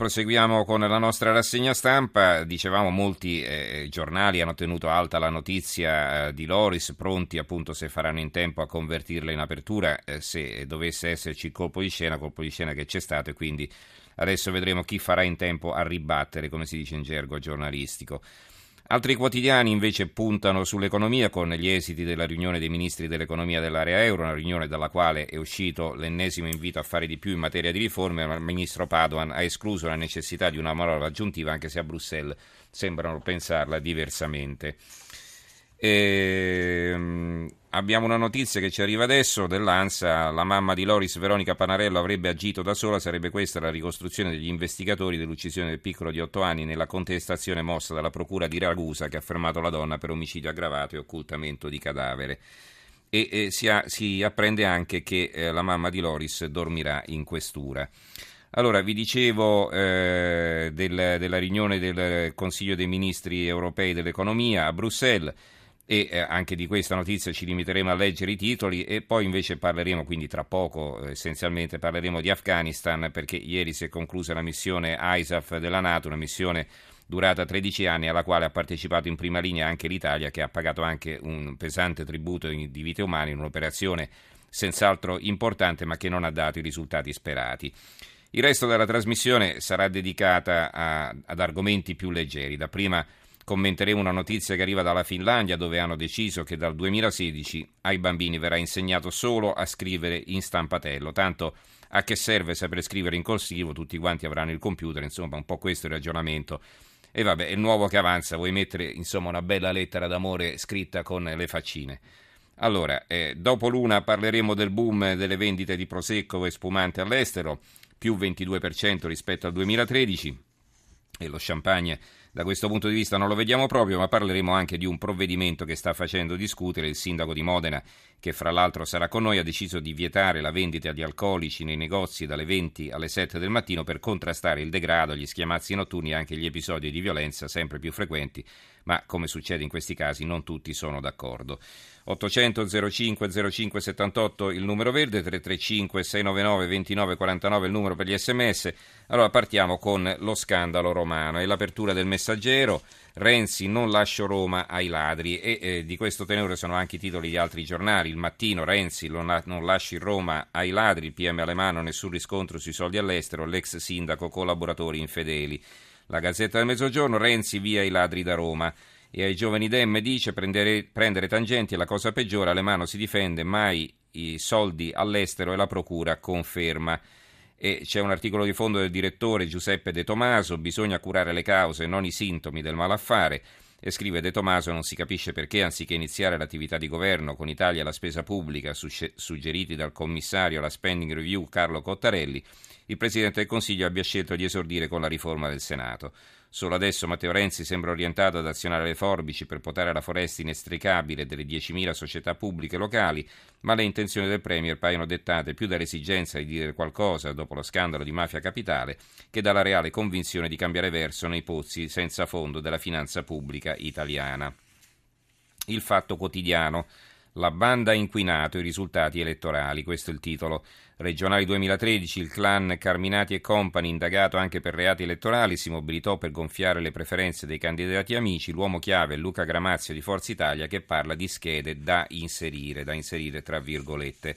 Proseguiamo con la nostra rassegna stampa. Dicevamo, molti eh, giornali hanno tenuto alta la notizia eh, di Loris, pronti appunto se faranno in tempo a convertirla in apertura, eh, se dovesse esserci il colpo di scena, colpo di scena che c'è stato e quindi adesso vedremo chi farà in tempo a ribattere, come si dice in gergo giornalistico. Altri quotidiani invece puntano sull'economia con gli esiti della riunione dei ministri dell'economia dell'area euro, una riunione dalla quale è uscito l'ennesimo invito a fare di più in materia di riforme, ma il ministro Padoan ha escluso la necessità di una manovra aggiuntiva anche se a Bruxelles sembrano pensarla diversamente. E, ehm, abbiamo una notizia che ci arriva adesso dell'ANSA, la mamma di Loris Veronica Panarello avrebbe agito da sola, sarebbe questa la ricostruzione degli investigatori dell'uccisione del piccolo di 8 anni nella contestazione mossa dalla procura di Ragusa che ha fermato la donna per omicidio aggravato e occultamento di cadavere. E, e si, ha, si, apprende anche che eh, la mamma di Loris dormirà in questura. Allora, vi dicevo eh, del, della riunione del Consiglio dei Ministri europei dell'economia a Bruxelles e eh, anche di questa notizia ci limiteremo a leggere i titoli e poi invece parleremo, quindi tra poco essenzialmente parleremo di Afghanistan perché ieri si è conclusa la missione ISAF della Nato, una missione durata 13 anni alla quale ha partecipato in prima linea anche l'Italia che ha pagato anche un pesante tributo di vite umane in un'operazione senz'altro importante ma che non ha dato i risultati sperati. Il resto della trasmissione sarà dedicata a, ad argomenti più leggeri, dapprima Commenteremo una notizia che arriva dalla Finlandia dove hanno deciso che dal 2016 ai bambini verrà insegnato solo a scrivere in stampatello, tanto a che serve saper scrivere in corsivo, tutti quanti avranno il computer, insomma un po' questo è il ragionamento. E vabbè, è il nuovo che avanza, vuoi mettere insomma una bella lettera d'amore scritta con le faccine. Allora, eh, dopo l'una parleremo del boom delle vendite di prosecco e spumante all'estero, più 22% rispetto al 2013 e lo champagne da questo punto di vista non lo vediamo proprio, ma parleremo anche di un provvedimento che sta facendo discutere il sindaco di Modena, che fra l'altro sarà con noi, ha deciso di vietare la vendita di alcolici nei negozi dalle 20 alle 7 del mattino per contrastare il degrado, gli schiamazzi notturni e anche gli episodi di violenza sempre più frequenti, ma come succede in questi casi non tutti sono d'accordo. 800 05 05 78 il numero verde, 335 699 2949 il numero per gli sms. Allora partiamo con lo scandalo romano e l'apertura del messaggero. Renzi non lascio Roma ai ladri e eh, di questo tenore sono anche i titoli di altri giornali. Il mattino Renzi non, non lasci Roma ai ladri, il PM Alemano nessun riscontro sui soldi all'estero, l'ex sindaco collaboratori infedeli. La Gazzetta del Mezzogiorno Renzi via i ladri da Roma e ai giovani Dem dice prendere, prendere tangenti è la cosa peggiore, Alemano si difende, mai i soldi all'estero e la procura conferma. E c'è un articolo di fondo del direttore Giuseppe De Tomaso, bisogna curare le cause, non i sintomi del malaffare. E scrive De Tomaso, non si capisce perché, anziché iniziare l'attività di governo con Italia e la spesa pubblica, suggeriti dal commissario alla spending review Carlo Cottarelli, il Presidente del Consiglio abbia scelto di esordire con la riforma del Senato. Solo adesso Matteo Renzi sembra orientato ad azionare le forbici per portare la foresta inestricabile delle 10.000 società pubbliche locali, ma le intenzioni del Premier paiono dettate più dall'esigenza di dire qualcosa dopo lo scandalo di mafia capitale che dalla reale convinzione di cambiare verso nei pozzi senza fondo della finanza pubblica italiana. Il fatto quotidiano la banda ha inquinato i risultati elettorali, questo è il titolo. Regionali 2013, il clan Carminati e Company, indagato anche per reati elettorali, si mobilitò per gonfiare le preferenze dei candidati amici. L'uomo chiave è Luca Gramazio di Forza Italia che parla di schede da inserire, da inserire tra virgolette.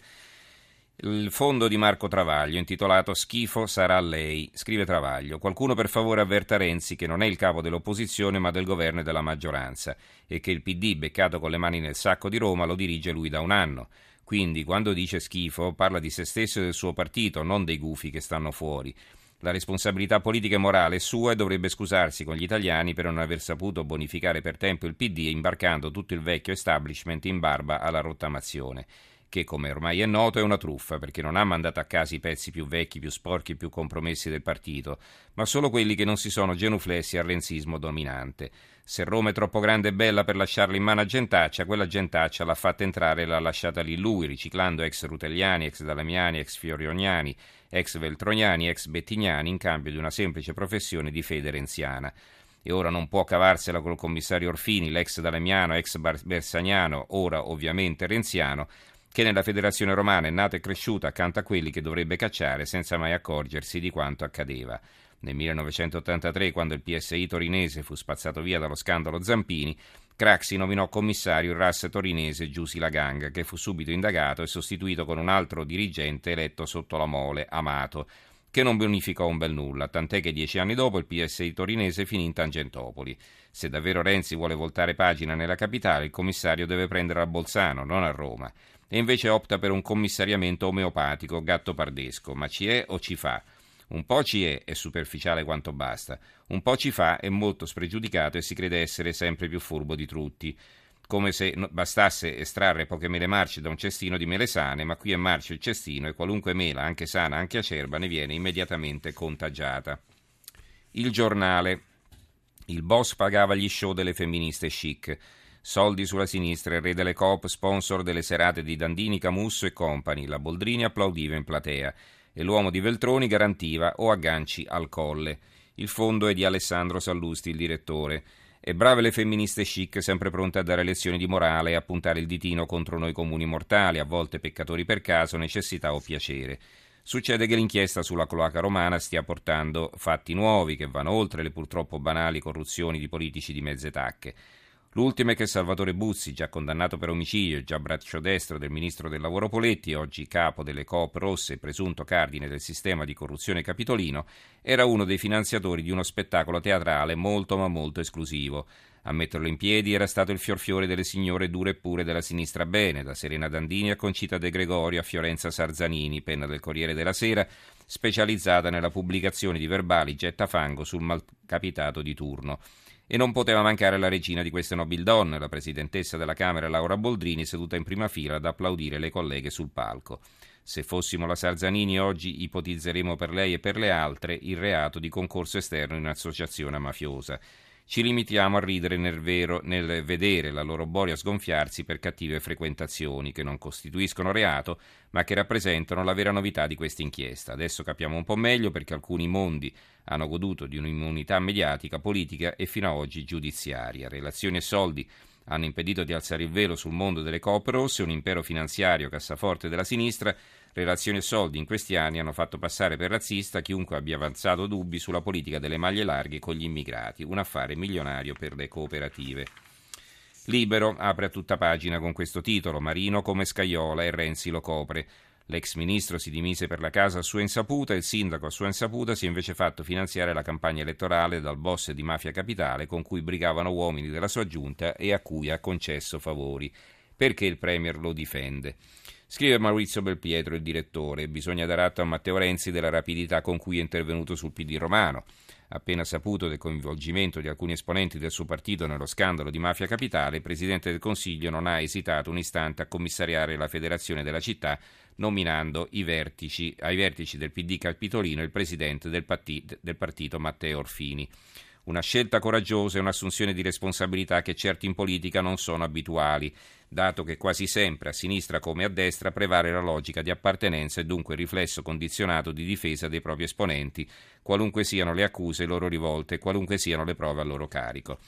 Il fondo di Marco Travaglio, intitolato Schifo sarà lei, scrive Travaglio. Qualcuno per favore avverta Renzi che non è il capo dell'opposizione ma del governo e della maggioranza e che il PD, beccato con le mani nel sacco di Roma, lo dirige lui da un anno. Quindi, quando dice schifo, parla di se stesso e del suo partito, non dei gufi che stanno fuori. La responsabilità politica e morale è sua e dovrebbe scusarsi con gli italiani per non aver saputo bonificare per tempo il PD imbarcando tutto il vecchio establishment in barba alla rottamazione che come ormai è noto è una truffa perché non ha mandato a casa i pezzi più vecchi, più sporchi più compromessi del partito, ma solo quelli che non si sono genuflessi al renzismo dominante. Se Roma è troppo grande e bella per lasciarla in mano a Gentaccia, quella Gentaccia l'ha fatta entrare e l'ha lasciata lì lui, riciclando ex Rutelliani, ex Dalamiani, ex Fiorioniani, ex Veltroniani, ex Bettignani in cambio di una semplice professione di fede renziana e ora non può cavarsela col commissario Orfini, l'ex Dalemiano, ex Bersagnano, ora ovviamente renziano, che nella Federazione Romana è nata e cresciuta accanto a quelli che dovrebbe cacciare senza mai accorgersi di quanto accadeva. Nel 1983, quando il PSI torinese fu spazzato via dallo scandalo Zampini, Craxi nominò commissario il RAS torinese Giussi Laganga, che fu subito indagato e sostituito con un altro dirigente eletto sotto la mole, Amato, che non bonificò un bel nulla, tant'è che dieci anni dopo il PSI torinese finì in Tangentopoli. Se davvero Renzi vuole voltare pagina nella capitale, il commissario deve prendere a Bolzano, non a Roma. E invece opta per un commissariamento omeopatico, gatto pardesco. Ma ci è o ci fa? Un po' ci è, è superficiale quanto basta. Un po' ci fa, è molto spregiudicato e si crede essere sempre più furbo di tutti. Come se bastasse estrarre poche mele marce da un cestino di mele sane, ma qui è marcio il cestino e qualunque mela, anche sana, anche acerba, ne viene immediatamente contagiata. Il giornale. Il boss pagava gli show delle femministe chic. Soldi sulla sinistra, il re delle coop, sponsor delle serate di Dandini, Camusso e compagni. La Boldrini applaudiva in platea e l'uomo di Veltroni garantiva o agganci al colle. Il fondo è di Alessandro Sallusti, il direttore. E brave le femministe chic, sempre pronte a dare lezioni di morale e a puntare il ditino contro noi comuni mortali, a volte peccatori per caso, necessità o piacere. Succede che l'inchiesta sulla cloaca romana stia portando fatti nuovi che vanno oltre le purtroppo banali corruzioni di politici di mezze tacche. L'ultimo è che Salvatore Buzzi, già condannato per omicidio e già braccio destro del ministro del lavoro Poletti, oggi capo delle Coop Rosse e presunto cardine del sistema di corruzione capitolino, era uno dei finanziatori di uno spettacolo teatrale molto ma molto esclusivo. A metterlo in piedi era stato il fiorfiore delle signore dure e pure della sinistra bene, da Serena Dandini a Concita De Gregorio a Fiorenza Sarzanini, penna del Corriere della Sera, specializzata nella pubblicazione di verbali gettafango sul malcapitato di turno. E non poteva mancare la regina di queste nobili donne, la presidentessa della Camera Laura Boldrini, seduta in prima fila ad applaudire le colleghe sul palco. Se fossimo la Sarzanini oggi ipotizzeremo per lei e per le altre il reato di concorso esterno in associazione mafiosa. Ci limitiamo a ridere nel, vero, nel vedere la loro boria sgonfiarsi per cattive frequentazioni che non costituiscono reato, ma che rappresentano la vera novità di questa inchiesta. Adesso capiamo un po' meglio perché alcuni mondi hanno goduto di un'immunità mediatica, politica e fino ad oggi giudiziaria. Relazioni e soldi hanno impedito di alzare il velo sul mondo delle coop rosse, un impero finanziario cassaforte della sinistra Relazioni e soldi in questi anni hanno fatto passare per razzista chiunque abbia avanzato dubbi sulla politica delle maglie larghe con gli immigrati, un affare milionario per le cooperative. Libero apre a tutta pagina con questo titolo: Marino come Scaiola e Renzi lo copre. L'ex ministro si dimise per la casa a sua insaputa il sindaco a sua insaputa si è invece fatto finanziare la campagna elettorale dal boss di Mafia Capitale con cui brigavano uomini della sua giunta e a cui ha concesso favori. Perché il Premier lo difende? Scrive Maurizio Belpietro, il direttore, bisogna dare atto a Matteo Renzi della rapidità con cui è intervenuto sul PD romano. Appena saputo del coinvolgimento di alcuni esponenti del suo partito nello scandalo di Mafia Capitale, il Presidente del Consiglio non ha esitato un istante a commissariare la federazione della città, nominando vertici, ai vertici del PD Capitolino il Presidente del, partito, del partito Matteo Orfini. Una scelta coraggiosa e un'assunzione di responsabilità che certi in politica non sono abituali dato che quasi sempre a sinistra come a destra prevale la logica di appartenenza e dunque il riflesso condizionato di difesa dei propri esponenti, qualunque siano le accuse loro rivolte e qualunque siano le prove a loro carico.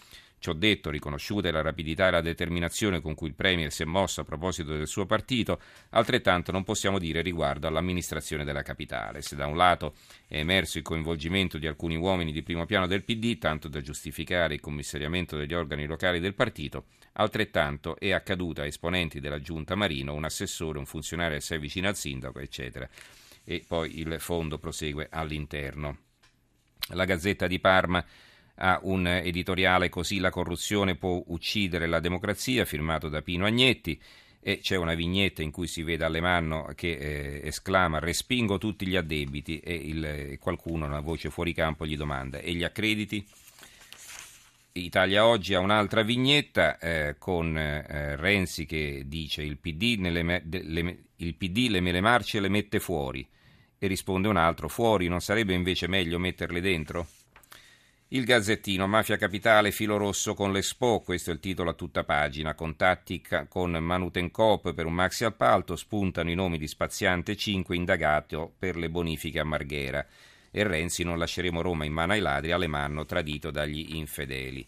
Ciò detto, riconosciute la rapidità e la determinazione con cui il Premier si è mosso a proposito del suo partito, altrettanto non possiamo dire riguardo all'amministrazione della capitale. Se da un lato è emerso il coinvolgimento di alcuni uomini di primo piano del PD, tanto da giustificare il commissariamento degli organi locali del partito, altrettanto è accaduto a esponenti della giunta Marino, un assessore, un funzionario assai vicino al sindaco, eccetera. E poi il fondo prosegue all'interno. La Gazzetta di Parma ha un editoriale Così la corruzione può uccidere la democrazia, firmato da Pino Agnetti. E c'è una vignetta in cui si vede Alemanno che eh, esclama respingo tutti gli addebiti e il, qualcuno, una voce fuori campo, gli domanda e gli accrediti? Italia Oggi ha un'altra vignetta eh, con eh, Renzi che dice il PD, nelle, le, il PD le mele marce le mette fuori e risponde un altro fuori non sarebbe invece meglio metterle dentro? Il Gazzettino, Mafia Capitale, filo rosso con l'Expo, questo è il titolo a tutta pagina, contatti con Manutencoop per un maxi appalto, spuntano i nomi di Spaziante 5 indagato per le bonifiche a Marghera. E Renzi non lasceremo Roma in mano ai ladri, Alemanno tradito dagli infedeli.